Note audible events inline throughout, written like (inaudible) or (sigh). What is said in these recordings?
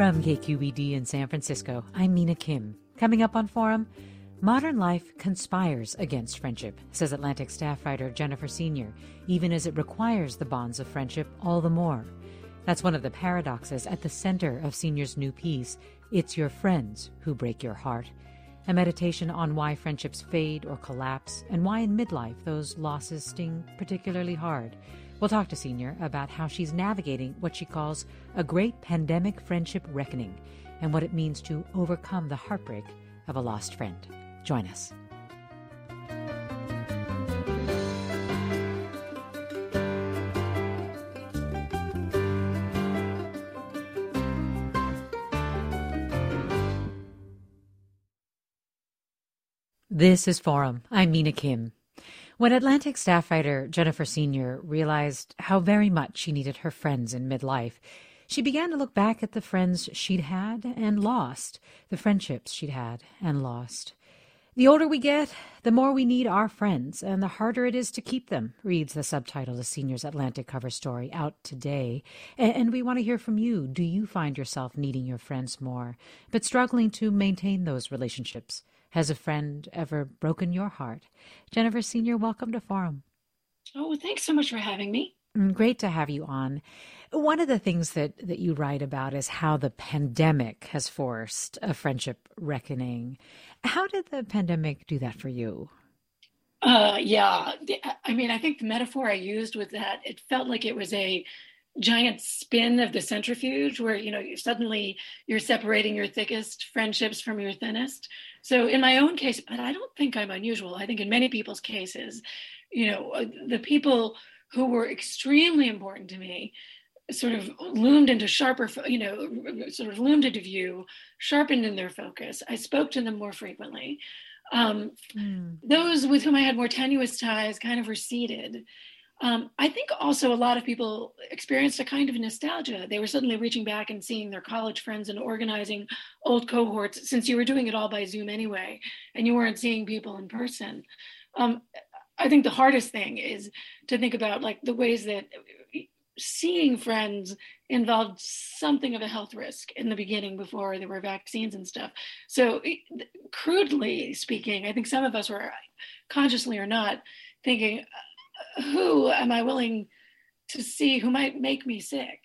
From KQED in San Francisco, I'm Mina Kim. Coming up on Forum, modern life conspires against friendship, says Atlantic staff writer Jennifer Senior, even as it requires the bonds of friendship all the more. That's one of the paradoxes at the center of Senior's new piece, It's Your Friends Who Break Your Heart. A meditation on why friendships fade or collapse and why in midlife those losses sting particularly hard. We'll talk to Senior about how she's navigating what she calls a great pandemic friendship reckoning and what it means to overcome the heartbreak of a lost friend. Join us. This is Forum. I'm Mina Kim. When Atlantic staff writer Jennifer Senior realized how very much she needed her friends in midlife, she began to look back at the friends she'd had and lost, the friendships she'd had and lost. The older we get, the more we need our friends, and the harder it is to keep them, reads the subtitle of Senior's Atlantic cover story out today. And we want to hear from you. Do you find yourself needing your friends more, but struggling to maintain those relationships? Has a friend ever broken your heart? Jennifer Senior, welcome to Forum. Oh, thanks so much for having me. Mm, great to have you on. One of the things that, that you write about is how the pandemic has forced a friendship reckoning. How did the pandemic do that for you? Uh, yeah, I mean, I think the metaphor I used with that it felt like it was a giant spin of the centrifuge where you know you suddenly you're separating your thickest friendships from your thinnest. So in my own case but i don't think i'm unusual. I think in many people's cases you know uh, the people who were extremely important to me sort of loomed into sharper you know sort of loomed into view sharpened in their focus. I spoke to them more frequently. Um, mm. those with whom i had more tenuous ties kind of receded um, I think also a lot of people experienced a kind of nostalgia. They were suddenly reaching back and seeing their college friends and organizing old cohorts since you were doing it all by Zoom anyway, and you weren't seeing people in person. Um, I think the hardest thing is to think about like the ways that seeing friends involved something of a health risk in the beginning before there were vaccines and stuff. So, crudely speaking, I think some of us were consciously or not thinking who am I willing to see who might make me sick?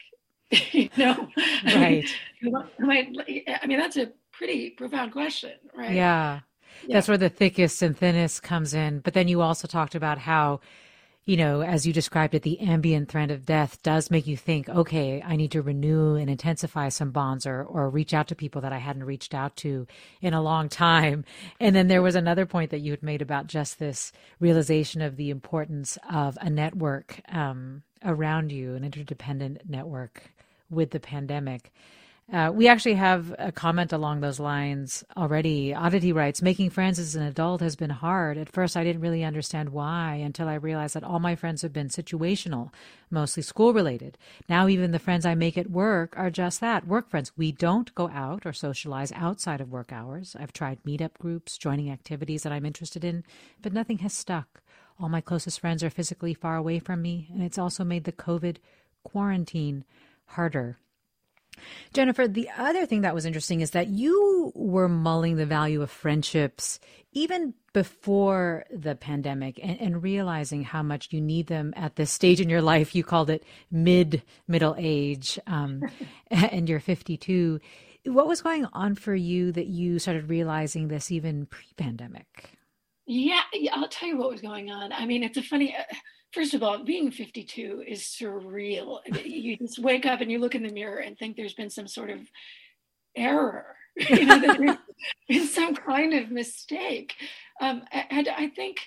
(laughs) you know, right? (laughs) who, who might? I mean, that's a pretty profound question, right? Yeah. yeah. That's where the thickest and thinnest comes in. But then you also talked about how you know, as you described it, the ambient threat of death does make you think, okay, I need to renew and intensify some bonds or, or reach out to people that I hadn't reached out to in a long time. And then there was another point that you had made about just this realization of the importance of a network um, around you, an interdependent network with the pandemic. Uh, we actually have a comment along those lines already. Oddity writes, Making friends as an adult has been hard. At first, I didn't really understand why until I realized that all my friends have been situational, mostly school related. Now, even the friends I make at work are just that work friends. We don't go out or socialize outside of work hours. I've tried meetup groups, joining activities that I'm interested in, but nothing has stuck. All my closest friends are physically far away from me, and it's also made the COVID quarantine harder Jennifer, the other thing that was interesting is that you were mulling the value of friendships even before the pandemic and, and, realizing how much you need them at this stage in your life. You called it mid middle age, um, (laughs) and you're 52. What was going on for you that you started realizing this even pre pandemic? Yeah, I'll tell you what was going on. I mean, it's a funny. Uh, first of all, being 52 is surreal. You just wake up and you look in the mirror and think there's been some sort of error, (laughs) you know, there's some kind of mistake. Um, and I think,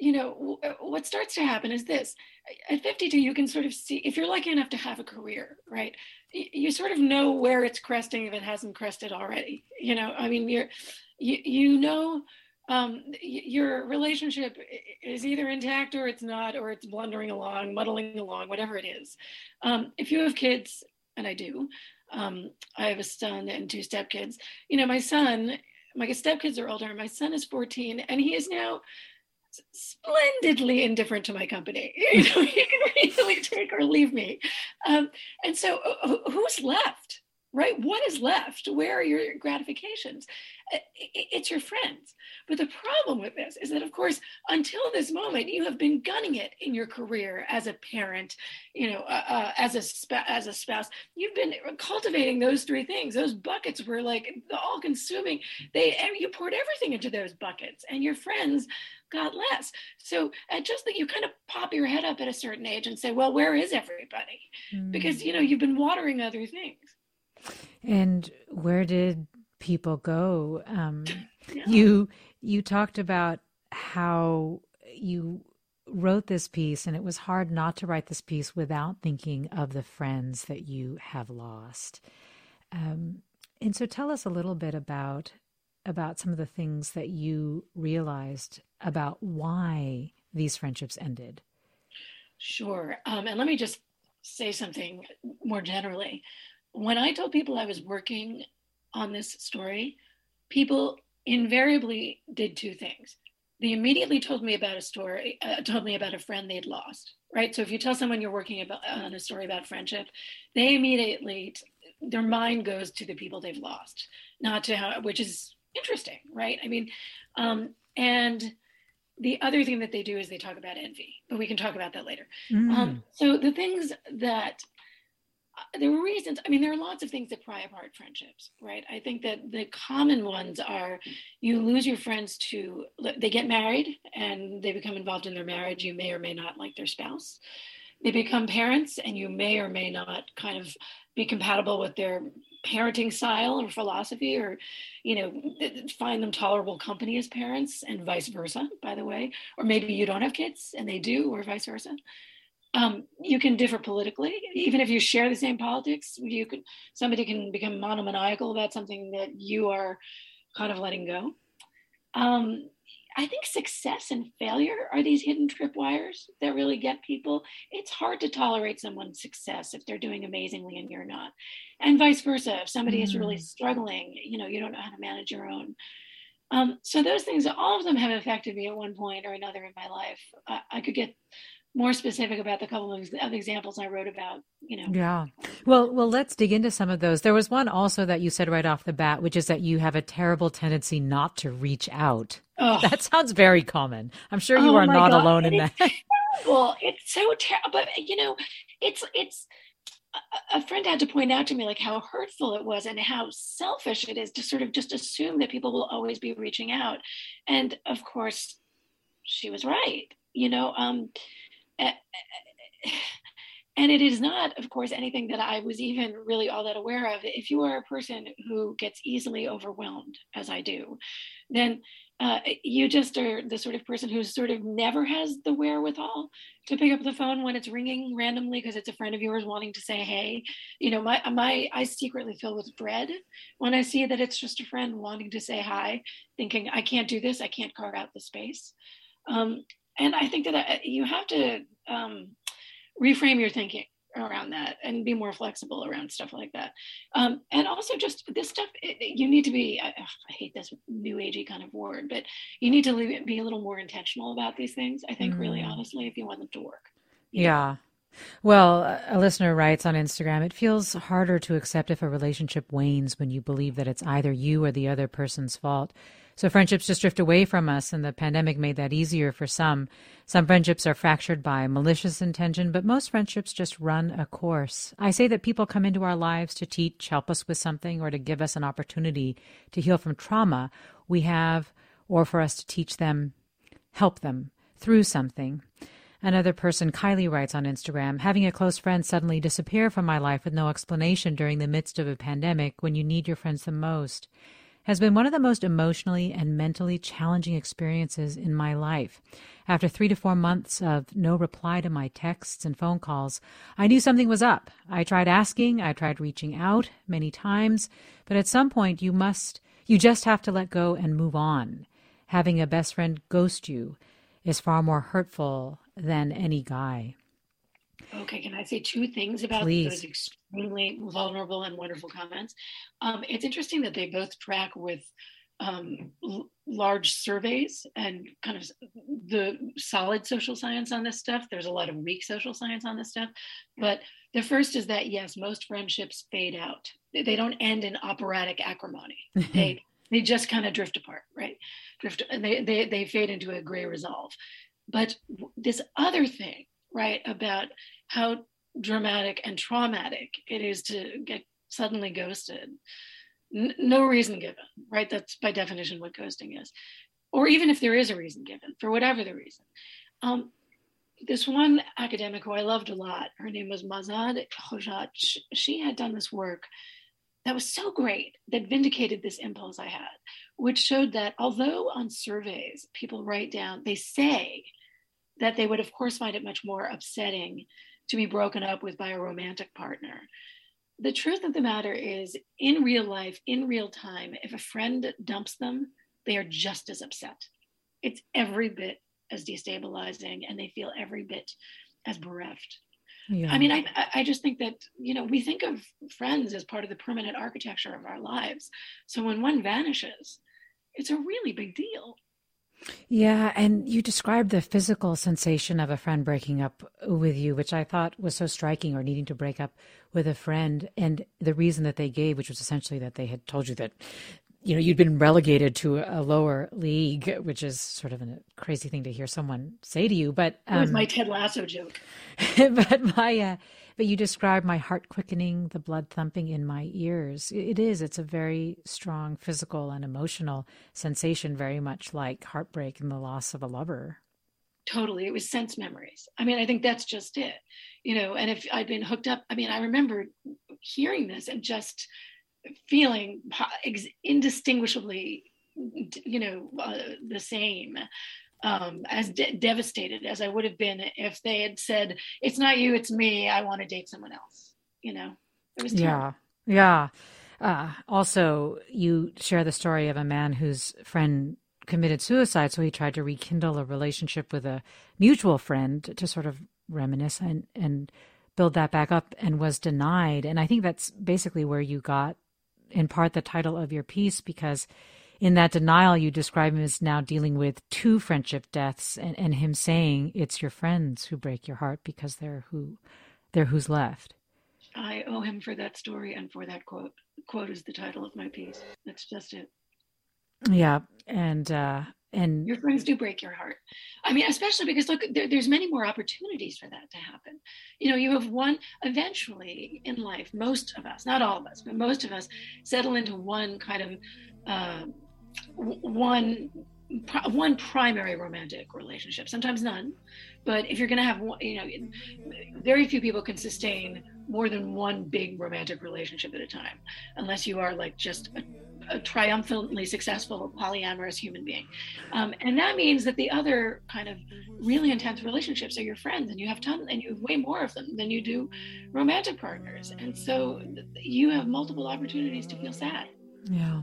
you know, uh, what starts to happen is this: at 52, you can sort of see if you're lucky enough to have a career, right? You sort of know where it's cresting if it hasn't crested already. You know, I mean, you're you you know um, your relationship is either intact or it's not, or it's blundering along, muddling along, whatever it is. Um, if you have kids, and I do, um, I have a son and two stepkids. You know, my son, my stepkids are older. My son is 14, and he is now splendidly indifferent to my company. (laughs) You know, he can really take or leave me. Um, and so, who's left? Right? What is left? Where are your gratifications? It's your friends. But the problem with this is that, of course, until this moment, you have been gunning it in your career as a parent, you know, uh, uh, as a sp- as a spouse. You've been cultivating those three things. Those buckets were like all-consuming. They you poured everything into those buckets, and your friends got less. So uh, just that you kind of pop your head up at a certain age and say, "Well, where is everybody?" Mm. Because you know you've been watering other things. And where did people go? Um, yeah. You you talked about how you wrote this piece, and it was hard not to write this piece without thinking of the friends that you have lost. Um, and so, tell us a little bit about about some of the things that you realized about why these friendships ended. Sure, um, and let me just say something more generally when I told people I was working on this story, people invariably did two things. They immediately told me about a story, uh, told me about a friend they'd lost, right? So if you tell someone you're working about, on a story about friendship, they immediately, their mind goes to the people they've lost, not to how, which is interesting, right? I mean, um, and the other thing that they do is they talk about envy, but we can talk about that later. Mm. Um, so the things that Uh, there are reasons. I mean there are lots of things that pry apart friendships right? I think that the common ones are you lose your friends to they get married and they become involved in their marriage. You may or may not like their spouse. They become parents and you may or may not kind of be compatible with their parenting style or philosophy or you know find them tolerable company as parents and vice versa by the way. Or maybe you don't have kids and they do or vice versa um, you can differ politically, even if you share the same politics. You could somebody can become monomaniacal about something that you are kind of letting go. Um, I think success and failure are these hidden tripwires that really get people. It's hard to tolerate someone's success if they're doing amazingly and you're not, and vice versa. If somebody mm. is really mm. struggling, you know, you don't know how to manage your own. Um, so those things, all of them have affected me at one point or another in my life. I, I could get more specific about the couple of, of examples I wrote about, you know. Yeah. Well, well, let's dig into some of those. There was one also that you said right off the bat, which is that you have a terrible tendency not to reach out. Oh. That sounds very common. I'm sure you oh are not God. alone in that. (laughs) Well, it's so terrible. But you know, it's it's a friend had to point out to me like how hurtful it was and how selfish it is to sort of just assume that people will always be reaching out. And of course, she was right. You know, um, and it is not, of course, anything that I was even really all that aware of. If you are a person who gets easily overwhelmed, as I do, then uh, you just are the sort of person who sort of never has the wherewithal to pick up the phone when it's ringing randomly because it's a friend of yours wanting to say hey you know my my i secretly fill with dread when i see that it's just a friend wanting to say hi thinking i can't do this i can't carve out the space um, and I think that uh, you have to um, reframe your thinking around that and be more flexible around stuff like that. Um, and also, just this stuff, it, you need to be, I, I, hate this new agey kind of word, but you need to be a little more intentional about these things, I think, mm. really honestly, if you want them to work. Yeah. Well, a listener writes on Instagram, it feels harder to accept if a relationship wanes when you believe that it's either you or the other person's fault. So friendships just drift away from us, and the pandemic made that easier for some. Some friendships are fractured by malicious intention, but most friendships just run a course. I say that people come into our lives to teach, help us with something, or to give us an opportunity to heal from trauma we have, or for us to teach them, help them through something. Another person, Kylie, writes on Instagram having a close friend suddenly disappear from my life with no explanation during the midst of a pandemic when you need your friends the most has been one of the most emotionally and mentally challenging experiences in my life. After three to four months of no reply to my texts and phone calls, I knew something was up. I tried asking, I tried reaching out many times, but at some point you must, you just have to let go and move on. Having a best friend ghost you is far more hurtful than any guy. Okay, can I say two things about Please. those extremely vulnerable and wonderful comments? Um, it's interesting that they both track with um, l- large surveys and kind of the solid social science on this stuff. There's a lot of weak social science on this stuff. But the first is that, yes, most friendships fade out. They don't end in operatic acrimony. (laughs) they they just kind of drift apart, right? Drift and they, they they fade into a gray resolve. But this other thing, right, about how dramatic and traumatic it is to get suddenly ghosted, N- no reason given, right? That's by definition what ghosting is. Or even if there is a reason given, for whatever the reason. Um, this one academic who I loved a lot, her name was Mahzad Hojjat, she had done this work that was so great that vindicated this impulse I had, which showed that although on surveys people write down, they say that they would, of course, find it much more upsetting to be broken up with by a romantic partner. The truth of the matter is, in real life, in real time, if a friend dumps them, they are just as upset. It's every bit as destabilizing, and they feel every bit as bereft. Yeah. I mean, I I just think that you know we think of friends as part of the permanent architecture of our lives. So when one vanishes, it's a really big deal. Yeah, and you described the physical sensation of a friend breaking up with you, which I thought was so striking, or needing to break up with a friend, and the reason that they gave, which was essentially that they had told you that you know you'd been relegated to a lower league, which is sort of a crazy thing to hear someone say to you. But um, it was my Ted Lasso joke. (laughs) but my, uh, but you describe my heart quickening, the blood thumping in my ears. It is. It's a very strong physical and emotional sensation, very much like heartbreak and the loss of a lover. Totally, it was sense memories. I mean, I think that's just it, you know. And if I'd been hooked up, I mean, I remember hearing this and just feeling indistinguishably you know uh, the same um, as de- devastated as I would have been if they had said, "It's not you, it's me. I want to date someone else." You know, it was terrible. yeah, yeah. Uh, also, you share the story of a man whose friend committed suicide, so he tried to rekindle a relationship with a mutual friend to sort of reminisce and and build that back up, and was denied. And I think that's basically where you got in part the title of your piece because in that denial you describe him as now dealing with two friendship deaths and, and him saying it's your friends who break your heart because they're who they're who's left. I owe him for that story and for that quote. Quote is the title of my piece. That's just it. Yeah and uh and your friends do break your heart. I mean especially because look there, there's many more opportunities for that to happen. You know you have one eventually in life most of us not all of us but most of us settle into one kind of uh, one one primary romantic relationship sometimes none but if you're going to have one you know very few people can sustain more than one big romantic relationship at a time unless you are like just a a triumphantly successful polyamorous human being. Um, and that means that the other kind of really intense relationships are your friends, and you have tons, and you have way more of them than you do romantic partners. And so you have multiple opportunities to feel sad. Yeah.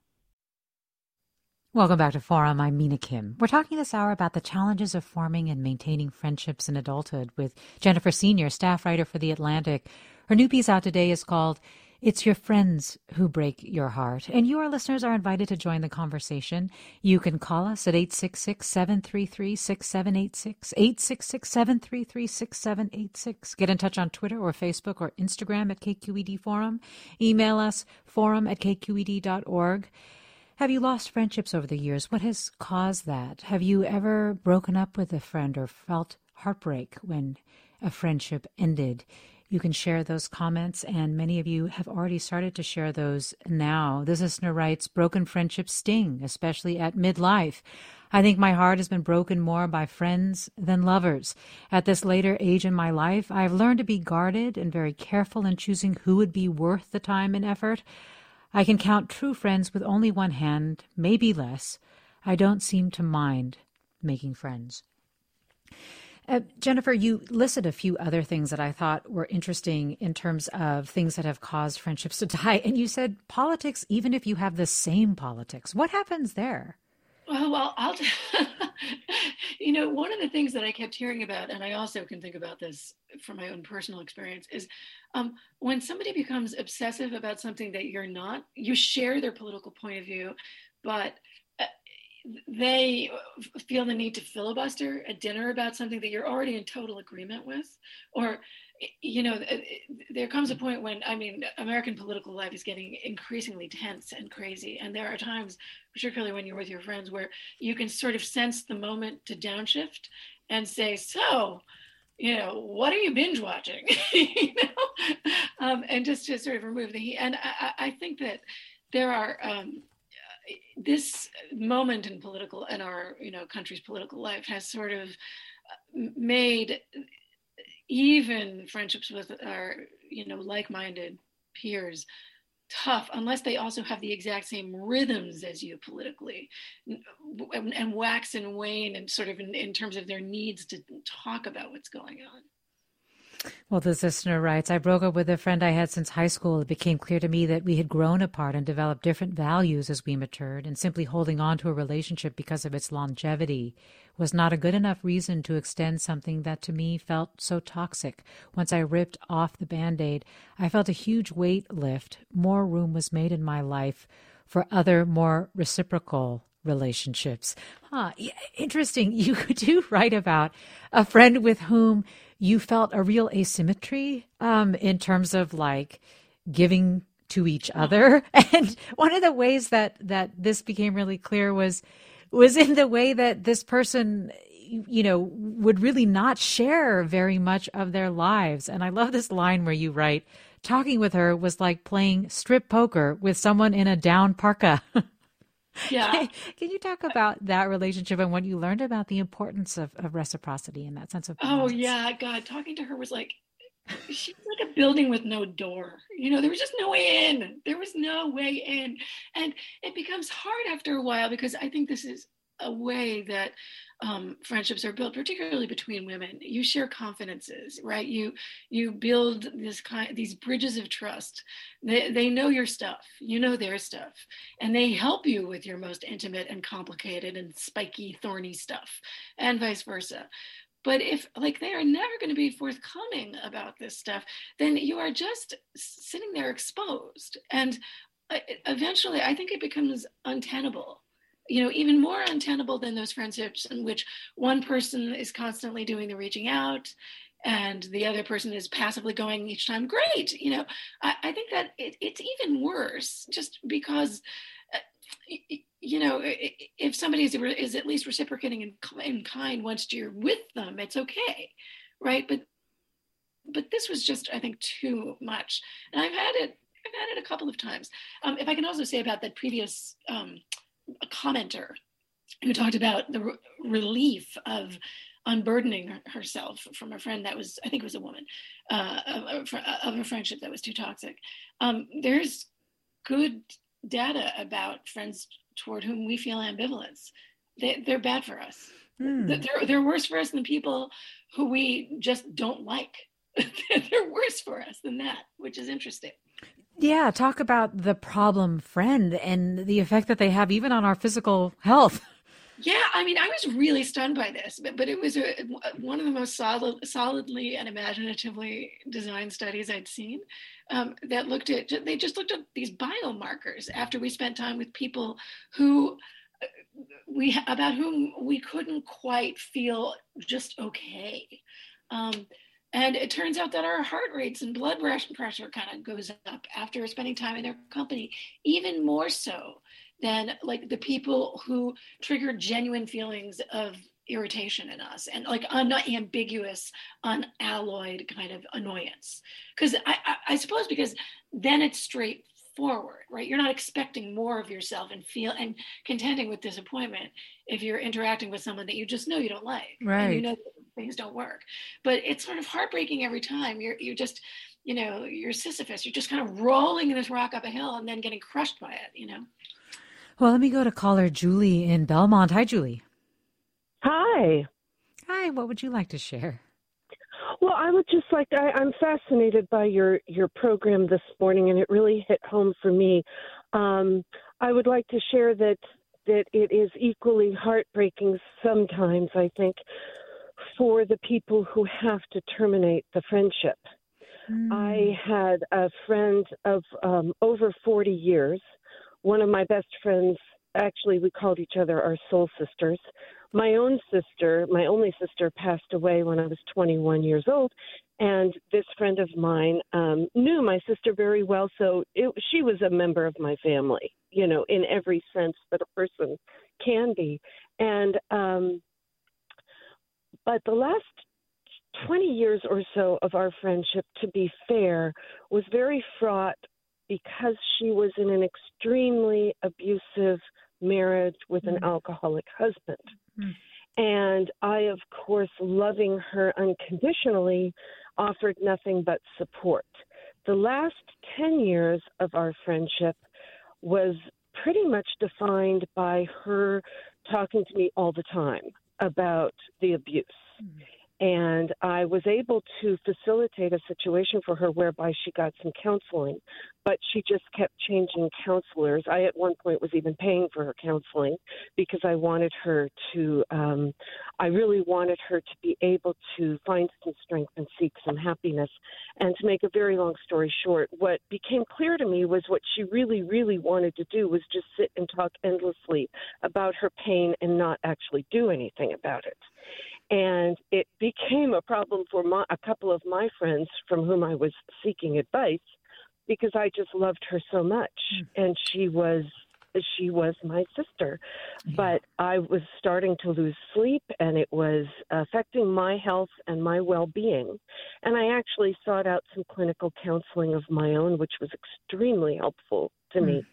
Welcome back to Forum. I'm Mina Kim. We're talking this hour about the challenges of forming and maintaining friendships in adulthood with Jennifer Senior, staff writer for The Atlantic. Her new piece out today is called It's Your Friends Who Break Your Heart. And you, our listeners, are invited to join the conversation. You can call us at 866 733 6786, 866 733 6786. Get in touch on Twitter or Facebook or Instagram at KQED Forum. Email us forum at kqed.org. Have you lost friendships over the years? What has caused that? Have you ever broken up with a friend or felt heartbreak when a friendship ended? You can share those comments, and many of you have already started to share those now. This listener writes Broken friendships sting, especially at midlife. I think my heart has been broken more by friends than lovers. At this later age in my life, I've learned to be guarded and very careful in choosing who would be worth the time and effort. I can count true friends with only one hand, maybe less. I don't seem to mind making friends. Uh, Jennifer, you listed a few other things that I thought were interesting in terms of things that have caused friendships to (laughs) die. And you said politics, even if you have the same politics. What happens there? Well, well, I'll, (laughs) you know, one of the things that I kept hearing about, and I also can think about this from my own personal experience, is um, when somebody becomes obsessive about something that you're not, you share their political point of view, but uh, they feel the need to filibuster a dinner about something that you're already in total agreement with, or you know, there comes a point when, I mean, American political life is getting increasingly tense and crazy. And there are times, particularly when you're with your friends, where you can sort of sense the moment to downshift and say, So, you know, what are you binge watching? (laughs) you know, um, and just to sort of remove the heat. And I, I think that there are, um, this moment in political, in our, you know, country's political life has sort of made even friendships with our you know like-minded peers tough unless they also have the exact same rhythms as you politically and, and wax and wane and sort of in, in terms of their needs to talk about what's going on well, this listener writes I broke up with a friend I had since high school. It became clear to me that we had grown apart and developed different values as we matured, and simply holding on to a relationship because of its longevity was not a good enough reason to extend something that to me felt so toxic. Once I ripped off the band aid, I felt a huge weight lift. More room was made in my life for other, more reciprocal relationships. Huh. Interesting. (laughs) You do write about a friend with whom you felt a real asymmetry um, in terms of like giving to each other. (laughs) And one of the ways that that this became really clear was was in the way that this person you know would really not share very much of their lives. And I love this line where you write talking with her was like playing strip poker with someone in a down parka. (laughs) Yeah. Can you talk about that relationship and what you learned about the importance of, of reciprocity and that sense of balance? Oh yeah, God, talking to her was like she was like a building with no door. You know, there was just no way in. There was no way in. And it becomes hard after a while because I think this is a way that um, friendships are built, particularly between women. You share confidences, right? You you build this kind these bridges of trust. They they know your stuff, you know their stuff, and they help you with your most intimate and complicated and spiky, thorny stuff, and vice versa. But if like they are never going to be forthcoming about this stuff, then you are just sitting there exposed, and uh, eventually, I think it becomes untenable you know, even more untenable than those friendships in which one person is constantly doing the reaching out and the other person is passively going each time, great. You know, I, I think that it, it's even worse just because, uh, you know, if somebody is, is at least reciprocating in, in kind once you're with them, it's okay. Right. But, but this was just, I think, too much. And I've had it, I've had it a couple of times. Um, if I can also say about that previous um, commenter who talked about the re- relief of unburdening herself from a friend that was, I think it was a woman, uh, of, of, a friendship that was too toxic. Um, there's good data about friends toward whom we feel ambivalence. They, they're bad for us. Mm. They're, they're worse for us than people who we just don't like. (laughs) they're worse for us than that, which is interesting. Yeah, talk about the problem friend and the effect that they have even on our physical health. (laughs) Yeah, I mean, I was really stunned by this, but, but it was a, one of the most solid, solidly and imaginatively designed studies I'd seen um, that looked at, they just looked at these biomarkers after we spent time with people who uh, we, about whom we couldn't quite feel just okay. Um, and it turns out that our heart rates and blood pressure kind of goes up after spending time in their company, even more so than like the people who trigger genuine feelings of irritation in us and like unambiguous, unalloyed kind of annoyance. Because I, I, I suppose because then it's straightforward, right? You're not expecting more of yourself and feel and contending with disappointment if you're interacting with someone that you just know you don't like. Right. you know things don't work. But it's sort of heartbreaking every time. You're you're just, you know, you're Sisyphus. You're just kind of rolling this rock up a hill and then getting crushed by it, you know. Well, let me go to caller Julie in Belmont. Hi, Julie. Hi. Hi. What would you like to share? Well, I would just like I, I'm fascinated by your your program this morning, and it really hit home for me. Um, I would like to share that that it is equally heartbreaking sometimes. I think for the people who have to terminate the friendship. Mm. I had a friend of um, over 40 years. One of my best friends, actually, we called each other our soul sisters. My own sister, my only sister, passed away when I was 21 years old. And this friend of mine um, knew my sister very well, so it, she was a member of my family, you know, in every sense that a person can be. And um, but the last 20 years or so of our friendship, to be fair, was very fraught because she was in an extremely abusive marriage with an mm. alcoholic husband. Mm. And I, of course, loving her unconditionally, offered nothing but support. The last 10 years of our friendship was pretty much defined by her talking to me all the time about the abuse. Mm-hmm. And I was able to facilitate a situation for her whereby she got some counseling, but she just kept changing counselors. I, at one point, was even paying for her counseling because I wanted her to, um, I really wanted her to be able to find some strength and seek some happiness. And to make a very long story short, what became clear to me was what she really, really wanted to do was just sit and talk endlessly about her pain and not actually do anything about it and it became a problem for my, a couple of my friends from whom I was seeking advice because I just loved her so much, mm. and she was she was my sister. Yeah. But I was starting to lose sleep, and it was affecting my health and my well being. And I actually sought out some clinical counseling of my own, which was extremely helpful to me.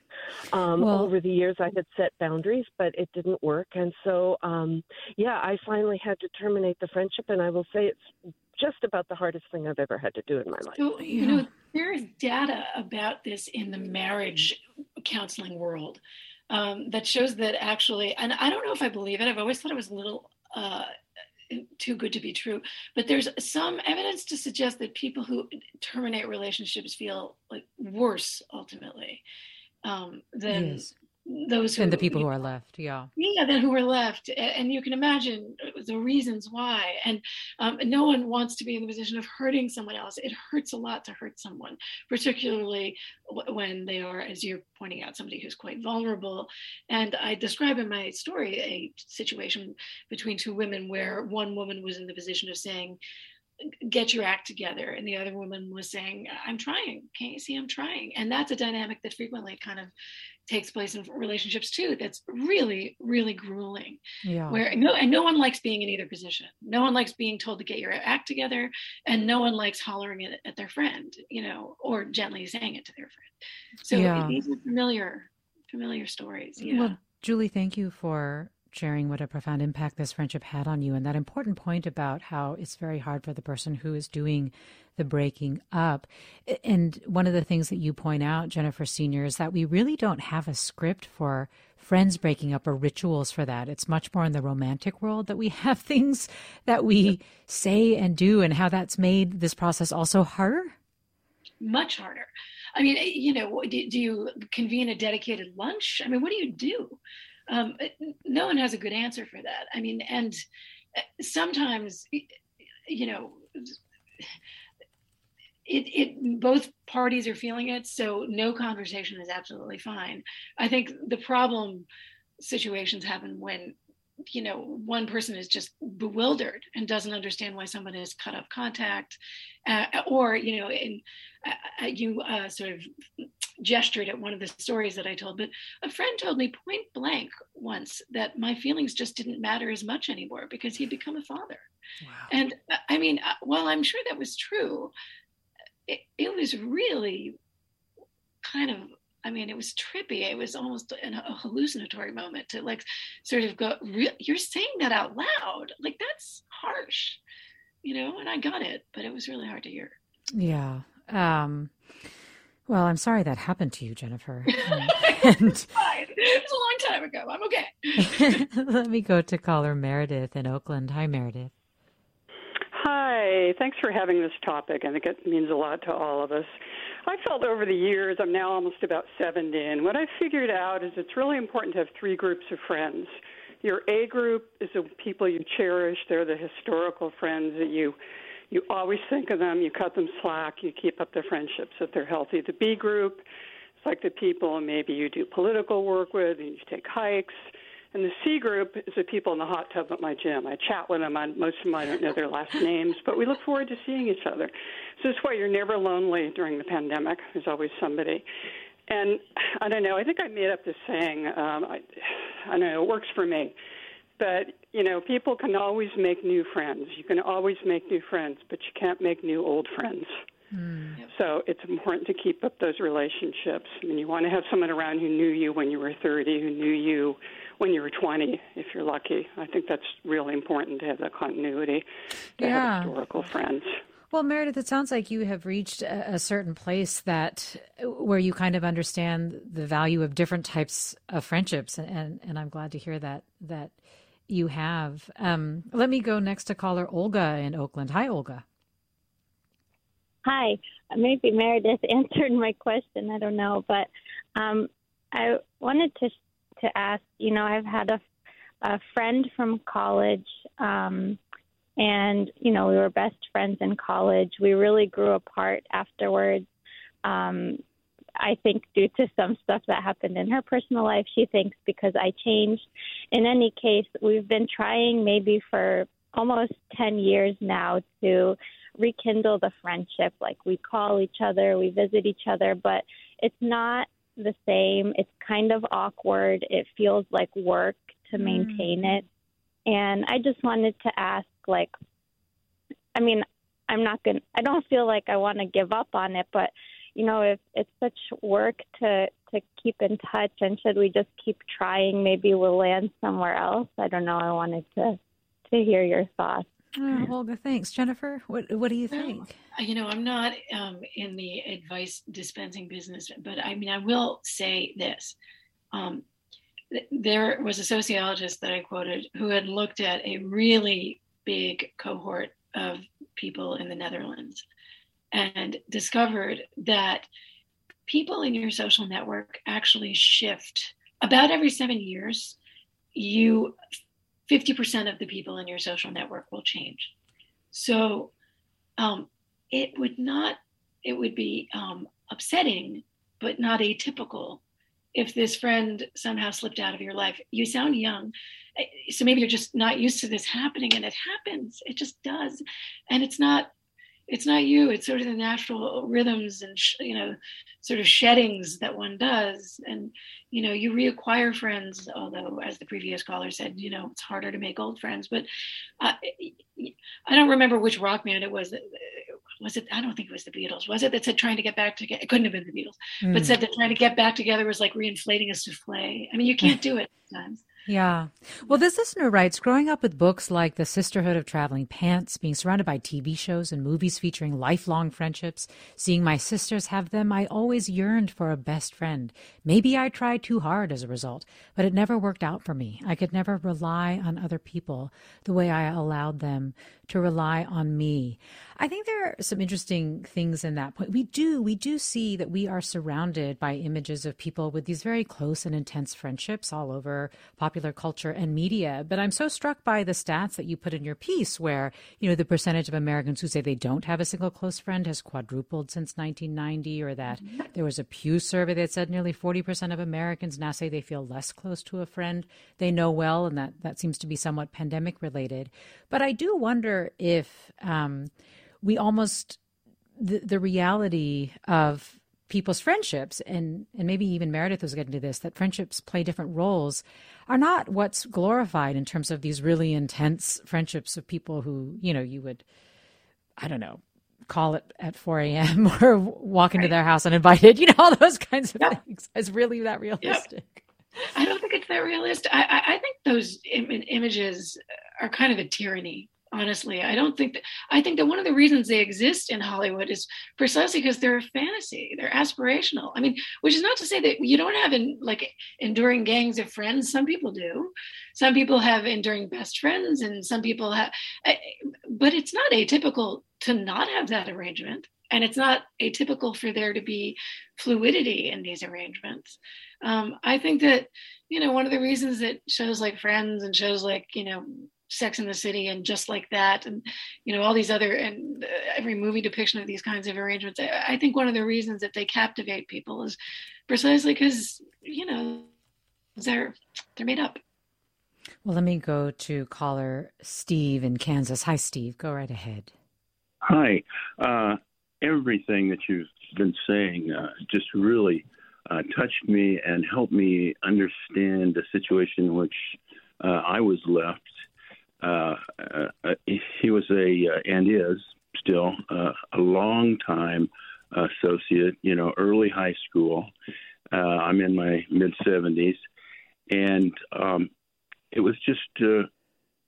Hmm. Um, well, over the years, I had set boundaries, but it didn't work. And so, um, yeah, I finally had to terminate the friendship. And I will say it's just about the hardest thing I've ever had to do in my life. So, you know, there is data about this in the marriage counseling world um, that shows that actually, and I don't know if I believe it, I've always thought it was a little. Uh, too good to be true. But there's some evidence to suggest that people who terminate relationships feel like worse ultimately um, than yes. Those who and the people who are left. Yeah, yeah, then who are left. And you can imagine the reasons why. And um, no one wants to be in the position of hurting someone else. It hurts a lot to hurt someone, particularly when they are, as you're pointing out, somebody who's quite vulnerable. And I describe in my story a situation between two women where one woman was in the position of saying, get your act together and the other woman was saying i'm trying can't you see i'm trying and that's a dynamic that frequently kind of takes place in relationships too that's really really grueling. Yeah. Where no and no one likes being in either position. No one likes being told to get your act together and no one likes hollering it at their friend you know or gently saying it to their friend. So yeah. these are familiar familiar stories yeah. Well julie thank you for sharing what a profound impact this friendship had on you and that important point about how it's very hard for the person who is doing the breaking up. And one of the things that you point out, Jennifer Senior, is that we really don't have a script for friends breaking up or rituals for that. It's much more in the romantic world that we (laughs) have things that we say and do, and how that's made this process also harder. Much harder. I mean, eh, you know, do, do you convene a dedicated lunch? I mean, what do you do? Um, no one has a good answer for that. I mean, and uh, sometimes, you know, it, it both parties are feeling it, so no conversation is absolutely fine. I think the problem situations happen when you know one person is just bewildered and doesn't understand why someone has cut off contact uh, or you know in, uh, uh you uh, sort of gestured at one of the stories that I told, but a friend told me point blank once that my feelings just didn't matter as much anymore because he'd become a father. Wow. And uh, I mean, uh, while I'm sure that was true, it, it was really kind of I mean, it was trippy. It was almost an, a hallucinatory moment to like sort of go, you're saying that out loud. Like that's harsh, you know, and I got it, but it was really hard to hear. Yeah. Um, well, I'm sorry that happened to you, Jennifer. (laughs) Um, and, it's. It was a long time ago. I'm okay. (laughs) let me go to caller Meredith in Oakland. Hi, Meredith. Hi. Thanks for having this topic. I think it means a lot to all of us. I felt over the years, I'm now almost about 70, and what I figured out is it's really important to have three groups of friends. Your A group is the people you cherish, they're the historical friends that you you always think of them, you cut them slack, you keep up their friendships if they're healthy. The B group, it's like the people maybe you do political work with, and you take hikes. And the C group is the people in the hot tub at my gym. I chat with them. On, most of them I don't know their last names, but we look forward to seeing each other. So that's why you're never lonely during the pandemic. There's always somebody. And I don't know. I think I made up this saying. Um, I, I don't know. It works for me. But you know, people can always make new friends. You can always make new friends, but you can't make new old friends. Mm. So it's important to keep up those relationships. I mean, you want to have someone around who knew you when you were 30, who knew you when you were 20, if you're lucky. I think that's really important to have that continuity, to yeah. have historical friends. Well, Meredith, it sounds like you have reached a, a, certain place that where you kind of understand the value of different types of friendships, and, and, and I'm glad to hear that that you have. Um, let me go next to caller Olga in Oakland. Hi, Olga. Hi. Maybe Meredith (laughs) answered my question. I don't know, but um, I wanted to to ask. You know, I've had a, a friend from college, um, and you know, we were best friends in college. We really grew apart afterwards. Um, I think due to some stuff that happened in her personal life, she thinks because I changed. In any case, we've been trying maybe for almost 10 years now to rekindle the friendship. Like we call each other, we visit each other, but it's not the same. It's kind of awkward. It feels like work to mm. maintain mm. it. And I just wanted to ask, like, I mean, I'm not going to, I don't feel like I want to give up on it, but you know, if it's such work to to keep in touch, and should we just keep trying? Maybe we'll land somewhere else. I don't know. I wanted to to hear your thoughts. Oh, Olga, thanks. Jennifer, what what do you think? Well, you know, I'm not um, in the advice dispensing business, but I mean, I will say this. Um, there was a sociologist that I quoted who had looked at a really big cohort of people in the Netherlands and discovered that people in your social network actually shift about every seven years. You 50% of the people in your social network will change. So um, it would not, it would be um, upsetting, but not atypical if this friend somehow slipped out of your life. You sound young. So maybe you're just not used to this happening and it happens. It just does. And it's not it's not you it's sort of the natural rhythms and you know sort of sheddings that one does and you know you reacquire friends although as the previous caller said you know it's harder to make old friends but uh, i don't remember which rock band it was was it i don't think it was the beatles was it that said trying to get back together it couldn't have been the beatles mm. but hmm. said that trying to get back together was like reinflating a souffle i mean you can't do it sometimes yeah. Well, this listener writes Growing up with books like The Sisterhood of Traveling Pants, being surrounded by TV shows and movies featuring lifelong friendships, seeing my sisters have them, I always yearned for a best friend. Maybe I tried too hard as a result, but it never worked out for me. I could never rely on other people the way I allowed them to rely on me. I think there are some interesting things in that point. We do, we do see that we are surrounded by images of people with these very close and intense friendships all over popular culture and media. But I'm so struck by the stats that you put in your piece where, you know, the percentage of Americans who say they don't have a single close friend has quadrupled since 1990, or that mm-hmm. there was a Pew survey that said nearly 40% of Americans now say they feel less close to a friend they know well, and that, that seems to be somewhat pandemic related. But I do wonder if, um, we almost the, the reality of people's friendships and and maybe even Meredith was getting to this that friendships play different roles are not what's glorified in terms of these really intense friendships of people who you know you would I don't know call it at 4 a.m. (laughs) or walk into right. their house uninvited you know all those kinds of yeah. things is really that realistic. Yeah. I don't think it's that realistic. I, I, I think those Im- images are kind of a tyranny honestly i don't think that i think that one of the reasons they exist in hollywood is precisely because they're a fantasy they're aspirational. I mean which is not to say that you don't have in like enduring gangs of friends some people do. Some people have enduring best friends and some people have eh, but it's not atypical to not have that arrangement and it's not atypical for there to be fluidity in these arrangements. Um, i think that you know one of the reasons that shows like friends and shows like you know Sex in the City and just like that, and you know all these other and uh, every movie depiction of these kinds of arrangements. I, I think one of the reasons that they captivate people is precisely because you know they're they're made up. Well, let me go to caller Steve in Kansas. Hi, Steve. Go right ahead. Hi. Uh, everything that you've been saying uh, just really uh, touched me and helped me understand the situation in which uh, I was left uh, uh, he was a uh, and is still uh, a long time associate. You know, early high school. Uh, I'm in my mid 70s, and um, it was just uh,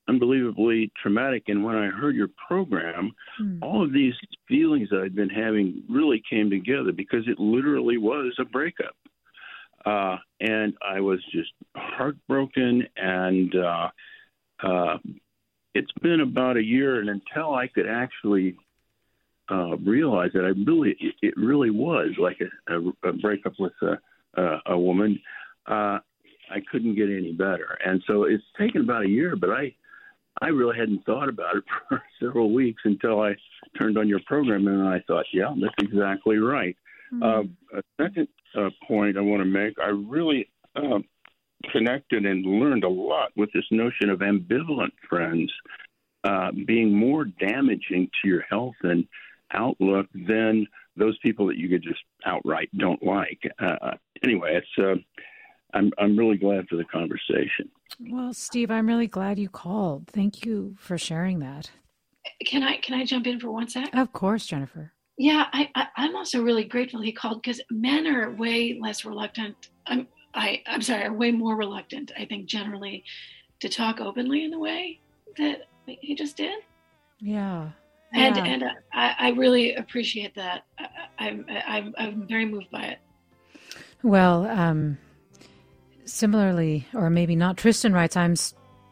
unbelievably traumatic. And when I heard your program, mm. all of these feelings that I'd been having really came together because it literally was a breakup. Uh, and I was just heartbroken and uh, uh, it's been about a year, and until I could actually uh, realize that I really, it really was like a, a, a breakup with a, a, a woman. Uh, I couldn't get any better, and so it's taken about a year. But I, I really hadn't thought about it (laughs) for several weeks until I turned on your program, and I thought, yeah, that's exactly right. Mm-hmm. Uh, a second uh, point I want to make: I really uh, connected and learned a lot with this notion of ambivalent friends uh, being more damaging to your health and outlook than those people that you could just outright don't like. Uh, anyway, it's uh, I'm I'm really glad for the conversation. Well, Steve, I'm really glad you called. Thank you for sharing that. Can I can I jump in for one sec? Of course, Jennifer. Yeah, I, I am also really grateful he called because men are way less reluctant. I'm I, I'm sorry, are way more reluctant, I think, generally to talk openly in the way that he just did. Yeah. And yeah. and I, I really appreciate that. I, am I'm I'm very moved by it. Well, um, similarly, or maybe not. Tristan writes, "I'm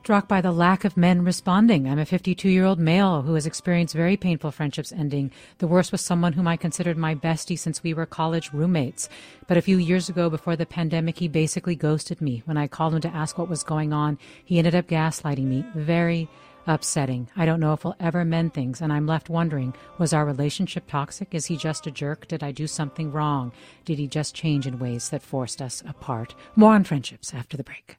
struck by the lack of men responding. I'm a 52 year old male who has experienced very painful friendships ending. The worst was someone whom I considered my bestie since we were college roommates. But a few years ago, before the pandemic, he basically ghosted me. When I called him to ask what was going on, he ended up gaslighting me. Very upsetting. I don't know if we'll ever mend things, and I'm left wondering was our relationship toxic? Is he just a jerk? Did I do something wrong? Did he just change in ways that forced us apart? More on friendships after the break.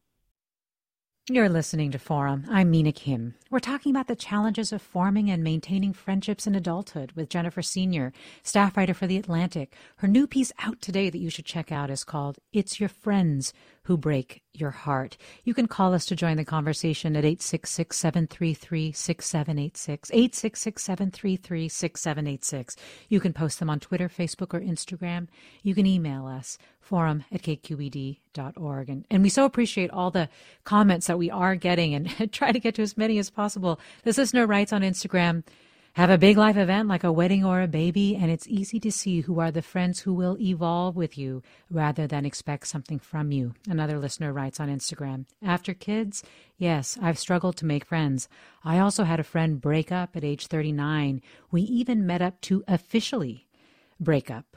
You're listening to Forum. I'm Mina Kim. We're talking about the challenges of forming and maintaining friendships in adulthood with Jennifer Senior, staff writer for The Atlantic. Her new piece out today that you should check out is called It's Your Friends Who Break Your Heart. You can call us to join the conversation at 866 733 6786. 866 733 6786. You can post them on Twitter, Facebook, or Instagram. You can email us forum at kqed.org. And, and we so appreciate all the comments that we are getting and (laughs) try to get to as many as possible. This listener writes on Instagram, have a big life event like a wedding or a baby, and it's easy to see who are the friends who will evolve with you rather than expect something from you. Another listener writes on Instagram After kids, yes, I've struggled to make friends. I also had a friend break up at age 39. We even met up to officially break up.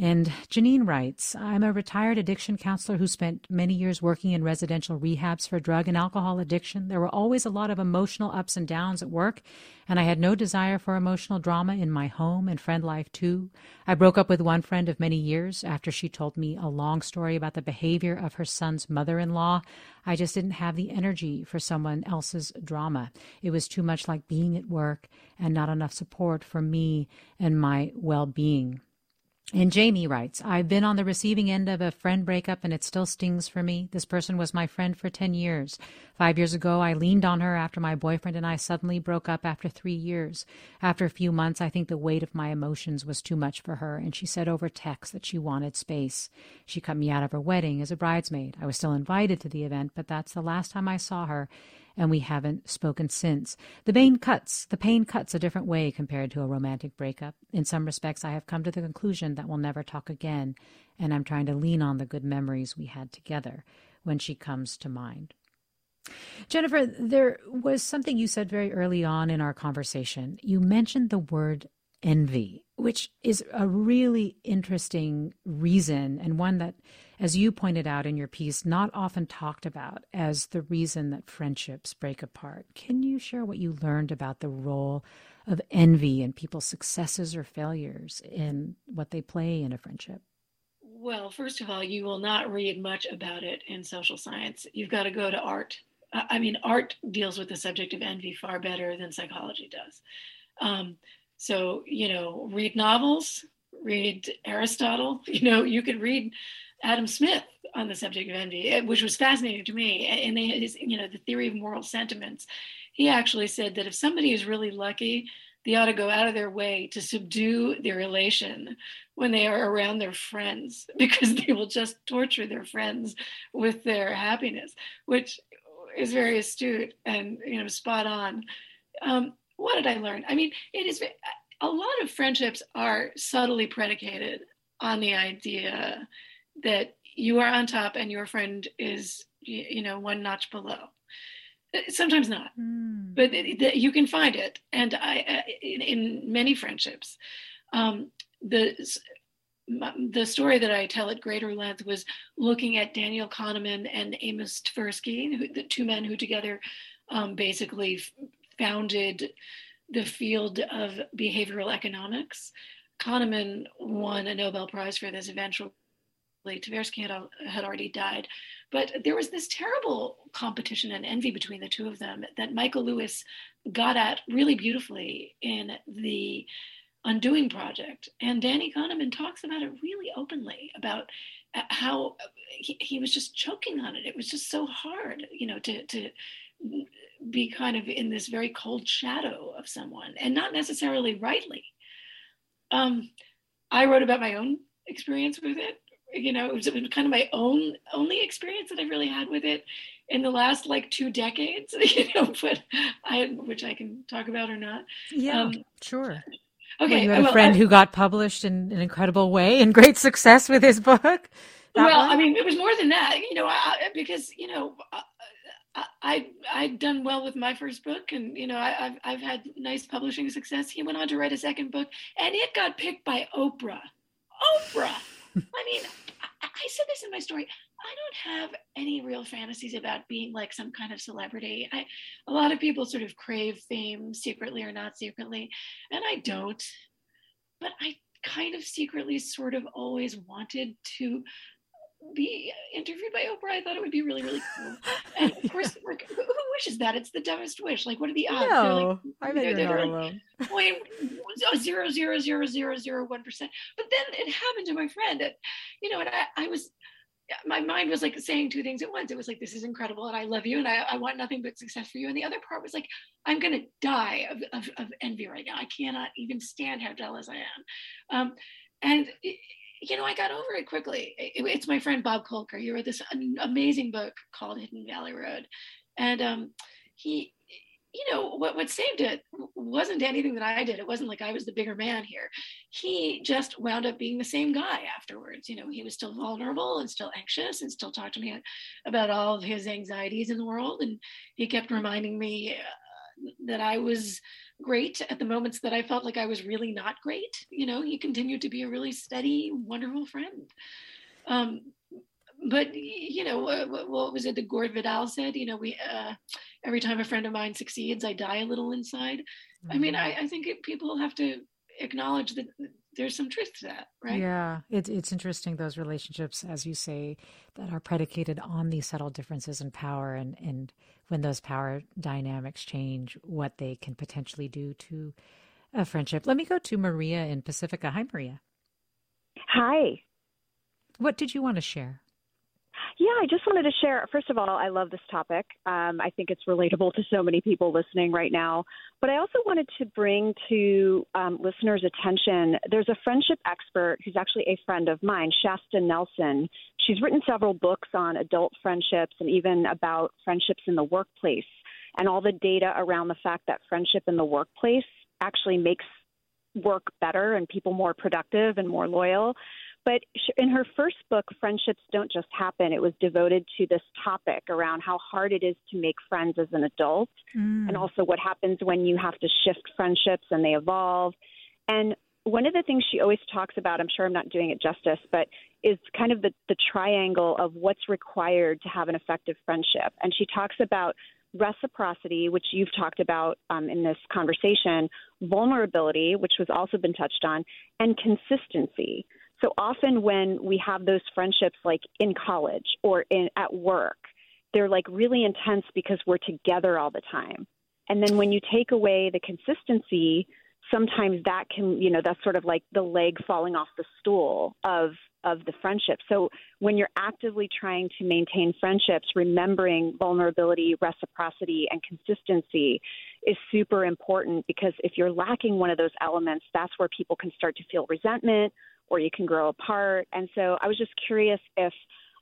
And Janine writes I'm a retired addiction counselor who spent many years working in residential rehabs for drug and alcohol addiction. There were always a lot of emotional ups and downs at work, and I had no desire for emotional drama in my home and friend life, too. I broke up with one friend of many years after she told me a long story about the behavior of her son's mother in law. I just didn't have the energy for someone else's drama. It was too much like being at work and not enough support for me and my well being. And Jamie writes, I've been on the receiving end of a friend breakup and it still stings for me. This person was my friend for 10 years. Five years ago, I leaned on her after my boyfriend and I suddenly broke up after three years. After a few months, I think the weight of my emotions was too much for her, and she said over text that she wanted space. She cut me out of her wedding as a bridesmaid. I was still invited to the event, but that's the last time I saw her and we haven't spoken since. The pain cuts. The pain cuts a different way compared to a romantic breakup. In some respects, I have come to the conclusion that we'll never talk again, and I'm trying to lean on the good memories we had together when she comes to mind. Jennifer, there was something you said very early on in our conversation. You mentioned the word envy, which is a really interesting reason and one that as you pointed out in your piece, not often talked about as the reason that friendships break apart. Can you share what you learned about the role of envy and people's successes or failures in what they play in a friendship? Well, first of all, you will not read much about it in social science. You've got to go to art. I mean, art deals with the subject of envy far better than psychology does. Um, so, you know, read novels, read Aristotle. (laughs) You know, you could read Adam Smith on the subject of envy, which was fascinating to me. And his, you know, the theory of moral sentiments. He actually said that if somebody is really lucky, they ought to go out of their way to subdue their elation when they are around their friends, (laughs) because they will just torture their friends with their happiness, which is very astute and you know spot on. Um, what did I learn? I mean, it is a lot of friendships are subtly predicated on the idea that you are on top and your friend is you know one notch below uh, sometimes not mm. but you can find it and i uh, in, in many friendships um, the the story that I tell at greater length was looking at Daniel Kahneman and Amos Tversky, the two men who together um, basically founded the field of behavioral economics. Kahneman won a Nobel Prize for this eventually. Tversky had, had already died. But there was this terrible competition and envy between the two of them that Michael Lewis got at really beautifully in the Undoing Project. And Danny Kahneman talks about it really openly about uh, how he, he was just choking on it. It was just so hard, you know, to, to be kind of in this very cold shadow of someone and not necessarily rightly. Um, I wrote about my own experience with it. You know, it was, it was kind of my own only experience that I've really had with it in the last like two decades. (laughs) You know, but I, which I can talk about or not. Yeah, um, sure. Okay, well, you had a friend I, who got published in an incredible way and great success with his book. well, one? I mean, it was more than that. You know, I, because you know, I I'd done well with my first book, and you know I, have I've had nice publishing success. He went on to write a second book, and it got picked by Oprah. Oprah. I mean, I, I said this in my story. I don't have any real fantasies about being like some kind of celebrity. I, a lot of people sort of crave fame secretly or not secretly, and I don't. But I kind of secretly sort of always wanted to be interviewed by Oprah. I thought it would be really, really cool. And of (laughs) course, like, who, who wishes that? It's the dumbest wish. Like, what are the odds? No, like, I bet you're not alone. (laughs) Point zero zero zero zero zero one percent. But then it happened to my friend, and you know, and I, I was. My mind was like saying two things at once. It was like, "This is incredible, and I love you, and I, I want nothing but success for you." And the other part was like, "I'm gonna die of, of, of envy right now. I cannot even stand how jealous I am." Um, and you know, I got over it quickly. it's my friend Bob Kolker. He wrote this amazing book called Hidden Valley Road, and um, he, you know, what what saved it wasn't anything that I did. It wasn't like I was the bigger man here. He just wound up being the same guy afterwards. You know, he was still vulnerable and still anxious and still talked to me about all of his anxieties in the world, and he kept reminding me uh, that I was great at the moments that I felt like I was really not great. You know, he continued to be a really steady, wonderful friend. Um, but you know, what, what was it that Gore Vidal said? You know, we uh, every time a friend of mine succeeds, I die a little inside. Mm-hmm. I mean, mm-hmm. I, I think it, people have to acknowledge that there's some truth to that, right? Yeah, it, it's interesting those relationships, as you say, that are predicated on these subtle differences in power and and when those power dynamics change, what they can potentially do to a friendship. Let me go to Maria in Pacifica. Hi, Maria. Hi. What did you want to share? Yeah, I just wanted to share. First of all, I love this topic. Um, I think it's relatable to so many people listening right now. But I also wanted to bring to um, listeners' attention there's a friendship expert who's actually a friend of mine, Shasta Nelson. She's written several books on adult friendships and even about friendships in the workplace and all the data around the fact that friendship in the workplace actually makes work better and people more productive and more loyal. But in her first book, Friendships Don't Just Happen, it was devoted to this topic around how hard it is to make friends as an adult mm. and also what happens when you have to shift friendships and they evolve. And one of the things she always talks about, I'm sure I'm not doing it justice, but is kind of the, the triangle of what's required to have an effective friendship. And she talks about reciprocity, which you've talked about um, in this conversation, vulnerability, which was also been touched on, and consistency. So often when we have those friendships like in college or in at work, they're like really intense because we're together all the time. And then when you take away the consistency, sometimes that can, you know, that's sort of like the leg falling off the stool of of the friendship. So when you're actively trying to maintain friendships, remembering vulnerability, reciprocity, and consistency is super important because if you're lacking one of those elements, that's where people can start to feel resentment or you can grow apart. And so I was just curious if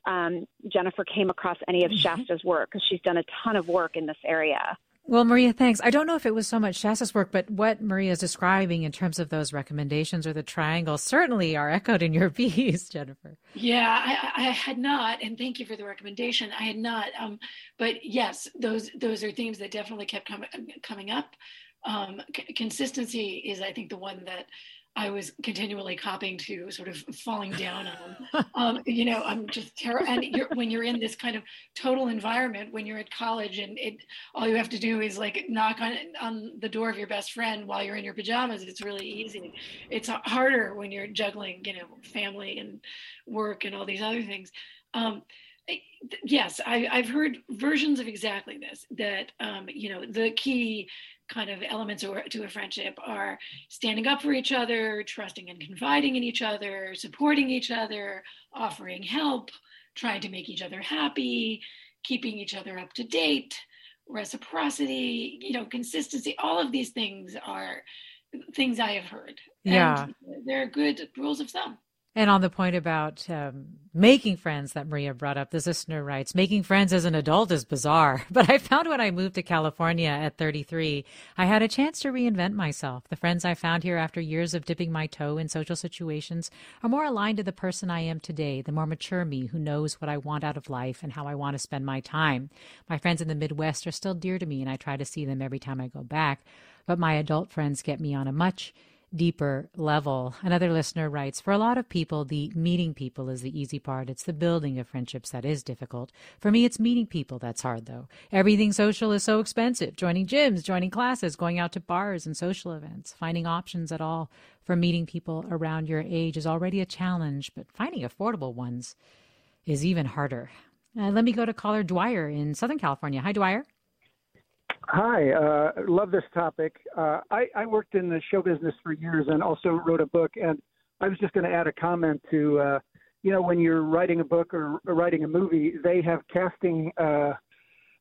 um, Jennifer came across any of mm-hmm. Shasta's work because she's done a ton of work in this area. Well, Maria, thanks. I don't know if it was so much Shasta's work, but what Maria is describing in terms of those recommendations or the triangle certainly are echoed in your (laughs) piece, Jennifer. Yeah, I, I, had not, and thank you for the recommendation. I had not, um, but yes, those those are themes that definitely kept com- coming up. Um, c- consistency is, I think, the one that I was continually copying to, sort of falling down on. (laughs) Um, you know, I'm just terrible. And you're, when you're in this kind of total environment, when you're at college, and it all you have to do is like knock on on the door of your best friend while you're in your pajamas. It's really easy. It's harder when you're juggling, you know, family and work and all these other things. Um, yes, I, have heard versions of exactly this. That um, you know, the key kind of elements to a friendship are standing up for each other, trusting and confiding in each other, supporting each other, offering help, trying to make each other happy, keeping each other up to date, reciprocity, you know, consistency. All of these things are things I have heard. Yeah. And they're good rules of thumb. And on the point about um, making friends that Maria brought up, this listener writes, making friends as an adult is bizarre. (laughs) But I found when I moved to California at 33, I had a chance to reinvent myself. The friends I found here after years of dipping my toe in social situations are more aligned to the person I am today, the more mature me who knows what I want out of life and how I want to spend my time. My friends in the Midwest are still dear to me, and I try to see them every time I go back. But my adult friends get me on a much deeper level. Another listener writes For a lot of people, the meeting people is the easy part. It's the building of friendships that is difficult. For me, it's meeting people that's hard, though. Everything social is so expensive joining gyms, joining classes, going out to bars and social events. Finding options at all for meeting people around your age is already a challenge, but finding affordable ones is even harder. Uh, let me go to caller Dwyer in Southern California. Hi, Dwyer. Hi, uh, love this topic. Uh, I, I worked in the show business for years and also wrote a book. And I was just going to add a comment to, uh, you know, when you're writing a book or, writing a movie, they have casting uh,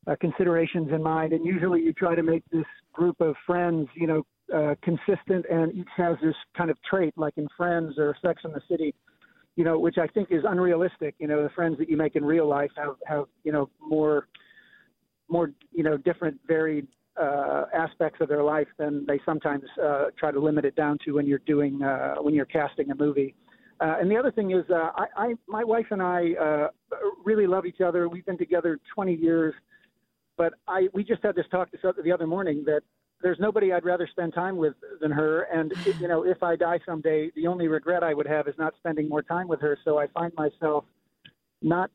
uh, considerations in mind. And usually you try to make this group of friends, you know, uh, consistent and each has this kind of trait, like in Friends or Sex in the City, you know, which I think is unrealistic. You know, the friends that you make in real life have, have you know, more more you know different varied uh, aspects of their life than they sometimes uh, try to limit it down to when you're doing uh, when you're casting a movie. Uh, and the other thing is, uh, I, I my wife and I uh, really love each other. We've been together 20 years, but I we just had this talk this other, the other morning that there's nobody I'd rather spend time with than her. And (sighs) you know, if I die someday, the only regret I would have is not spending more time with her. So I find myself not.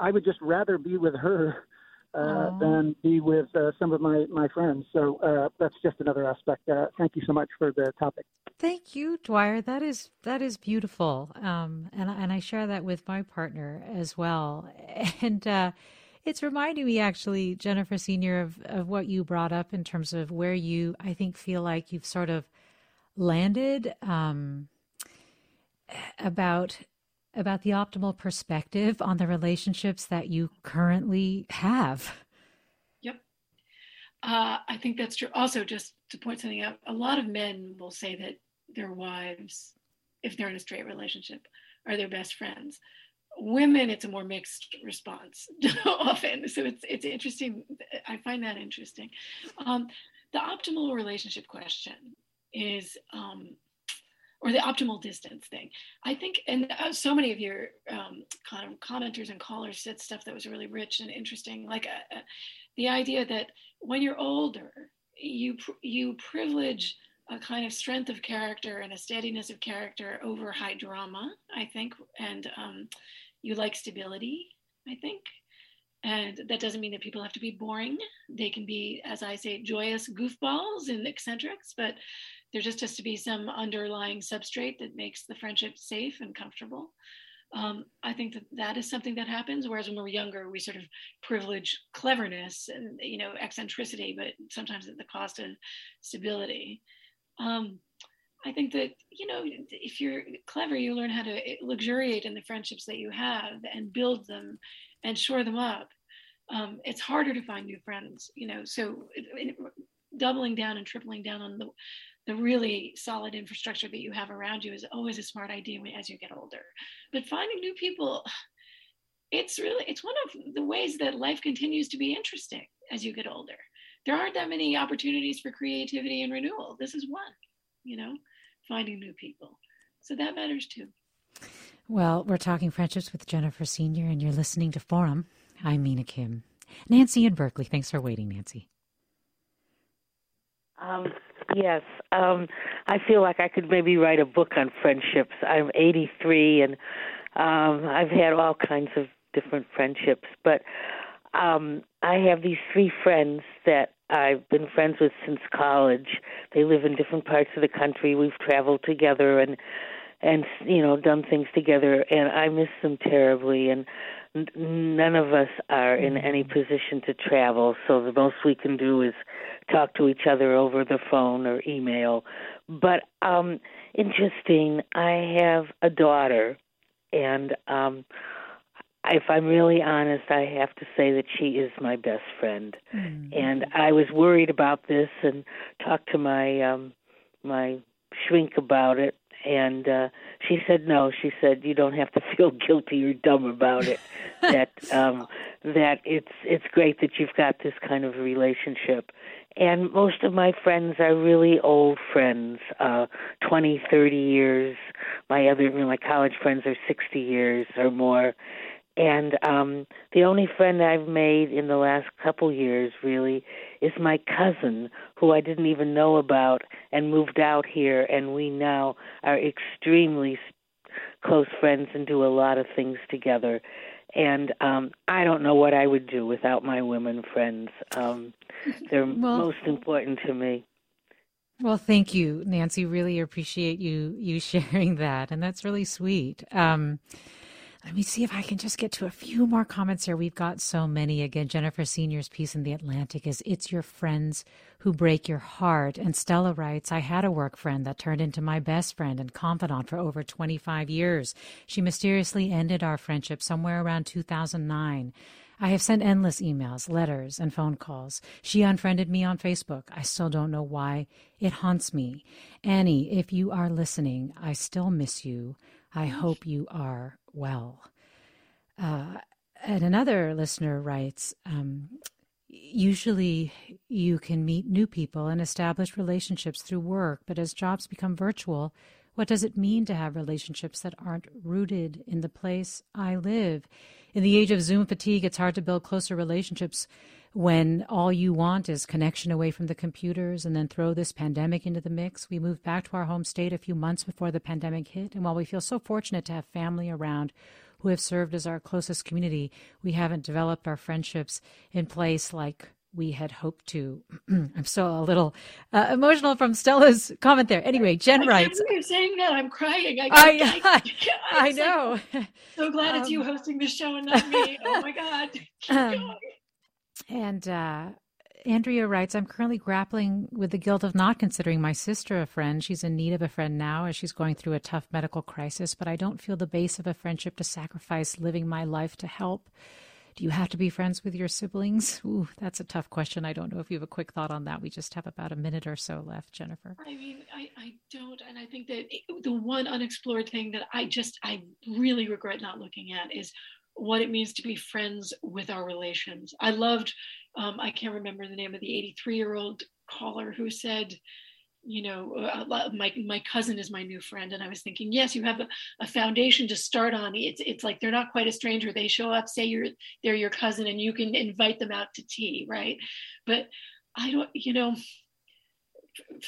I would just rather be with her uh, than be with uh, some of my, my friends. So uh, that's just another aspect. Uh, thank you so much for the topic. Thank you, Dwyer. That is that is beautiful, um, and and I share that with my partner as well. (laughs) And uh, it's reminding me, actually, Jennifer Senior, of of what you brought up in terms of where you, I think, feel like you've sort of landed um, about about the optimal perspective on the relationships that you currently have. Yep. Uh, I think that's true. Also, just to point something out, a lot of men will say that their wives, if they're in a straight relationship, are their best friends. Women, it's a more mixed response (laughs) often. So it's it's interesting. I find that interesting. Um, the optimal relationship question is um, or the optimal distance thing. I think, and uh, so many of your um, commenters and callers said stuff that was really rich and interesting, like uh, uh, the idea that when you're older, you you privilege a kind of strength of character and a steadiness of character over high drama. I think, and um, you like stability. I think. And that doesn't mean that people have to be boring. They can be, as I say, joyous goofballs and eccentrics, but there just has to be some underlying substrate that makes the friendship safe and comfortable. Um, I think that that is something that happens. Whereas when we're younger, we sort of privilege cleverness and you know eccentricity, but sometimes at the cost of stability. Um, I think that you know if you're clever, you learn how to luxuriate in the friendships that you have and build them and shore them up. Um, it's harder to find new friends, you know. So it, it, doubling down and tripling down on the the really solid infrastructure that you have around you is always a smart idea as you get older. But finding new people, it's really it's one of the ways that life continues to be interesting as you get older. There aren't that many opportunities for creativity and renewal. This is one, you know, finding new people. So that matters too. Well, we're talking friendships with Jennifer Senior, and you're listening to Forum. I'm Mina Kim. Nancy in Berkeley. Thanks for waiting, Nancy. Um, Yes, um, I feel like I could maybe write a book on friendships. I'm 83, and um, I've had all kinds of different friendships, but um, I have these three friends that I've been friends with since college. They live in different parts of the country. We've traveled together and and you know done things together, and I miss them terribly. And none of us are in any position to travel, so the most we can do is talk to each other over the phone or email. But um interesting, I have a daughter and um if I'm really honest, I have to say that she is my best friend. Mm-hmm. And I was worried about this and talked to my um my shrink about it and uh she said no. She said you don't have to (laughs) feel guilty or dumb about it. (laughs) That um that it's it's great that you've got this kind of relationship. And most of my friends are really old friends uh twenty thirty years. My other my college friends are sixty years or more and um the only friend I've made in the last couple years really is my cousin who I didn't even know about and moved out here. And we now are extremely close friends and do a lot of things together. And um I don't know what I would do without my women friends. Um they're (laughs) well, most important to me. well thank you Nancy. Really appreciate you you (laughs) sharing that. And that's really sweet. Um let me see if I can just get to a few more comments here. We've got so many. Again, Jennifer Senior's piece in The Atlantic is It's Your Friends Who Break Your Heart. And Stella writes, I had a work friend that turned into my best friend and confidant for over 25 years. She mysteriously ended our friendship somewhere around 2009. I have sent endless emails, letters, and phone calls. She unfriended me on Facebook. I still don't know why. It haunts me. Annie, if you are listening, I still miss you. I hope you are well. Uh, and another listener writes um, Usually you can meet new people and establish relationships through work, but as jobs become virtual, what does it mean to have relationships that aren't rooted in the place I live? In the age of Zoom fatigue, it's hard to build closer relationships when all you want is connection away from the computers and then throw this pandemic into the mix. We moved back to our home state a few months before the pandemic hit, and while we feel so fortunate to have family around who have served as our closest community, we haven't developed our friendships in place like we had hoped to. (clears throat) I'm still a little uh, emotional from Stella's comment there. Anyway, Jen I writes. You're saying that I'm crying. I, I, (laughs) I, I know. So glad um, it's you hosting the show and not me. Oh my God. (laughs) Keep um, going. And uh, Andrea writes, I'm currently grappling with the guilt of not considering my sister a friend. She's in need of a friend now as she's going through a tough medical crisis, but I don't feel the base of a friendship to sacrifice living my life to help. Do you have to be friends with your siblings? (laughs) Ooh, that's a tough question. I don't know if you have a quick thought on that. We just have about a minute or so left, Jennifer. I mean, I, I don't. And I think that the one unexplored thing that I just, I really regret not looking at is what it means to be friends with our relations. I loved, um, I can't remember the name of the 83 year old caller who said, you know, uh, my my cousin is my new friend, and I was thinking, yes, you have a, a, foundation to start on. It's it's like they're not quite a stranger. They show up, say you're they're your cousin, and you can invite them out to tea, right? But I don't, you know,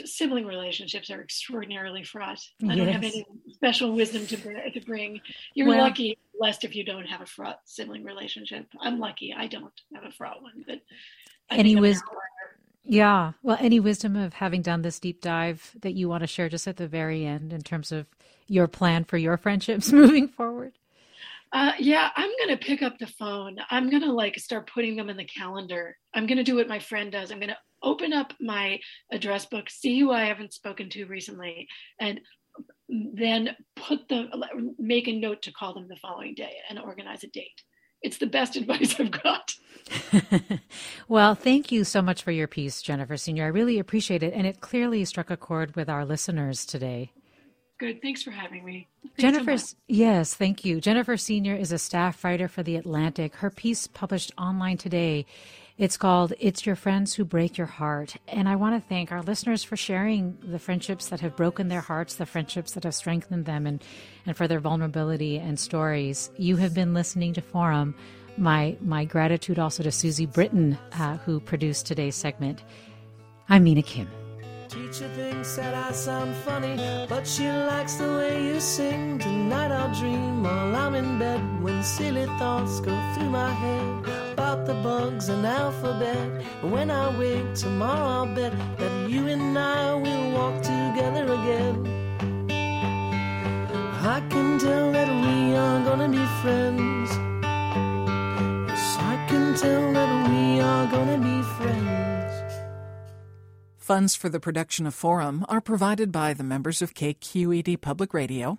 sibling relationships are extraordinarily fraught. I yes. don't have any special wisdom to, to bring. You're well, lucky, blessed if you don't have a fraught sibling relationship. I'm lucky I don't have a fraught one, but I any wisdom. Yeah. Well, any wisdom of having done this deep dive that you want to share just at the very end in terms of your plan for your friendships (laughs) moving forward? Uh, yeah, I'm gonna pick up the phone. I'm gonna like start putting them in the calendar. I'm gonna do what my friend does. I'm gonna open up my address book, see who I haven't spoken to recently, and then put the make a note to call them the following day and organize a date. It's the best (laughs) advice I've got. (laughs) well, thank you so much for your piece, Jennifer Senior. I really appreciate it, and it clearly struck a chord with our listeners today. Good. Thanks for having me. Thanks Jennifer, so yes, thank you. Jennifer Senior is a staff writer for The Atlantic. Her piece published online today. It's called It's Your Friends Who Break Your Heart. And I want to thank our listeners for sharing the friendships that have broken their hearts, the friendships that have strengthened them, and, and for their vulnerability and stories. You have been listening to Forum. My, my gratitude also to Susie Britton, uh, who produced today's segment. I'm Mina Kim. Teacher thinks that I sound funny, but she likes the way you sing. Tonight I'll dream while I'm in bed when silly thoughts go through my head about the bugs and alphabet. When I wake tomorrow, I'll bet that you and I will walk together again. I can tell that we are gonna be friends. Yes, I can tell that we are gonna be. Funds for the production of Forum are provided by the members of KQED Public Radio,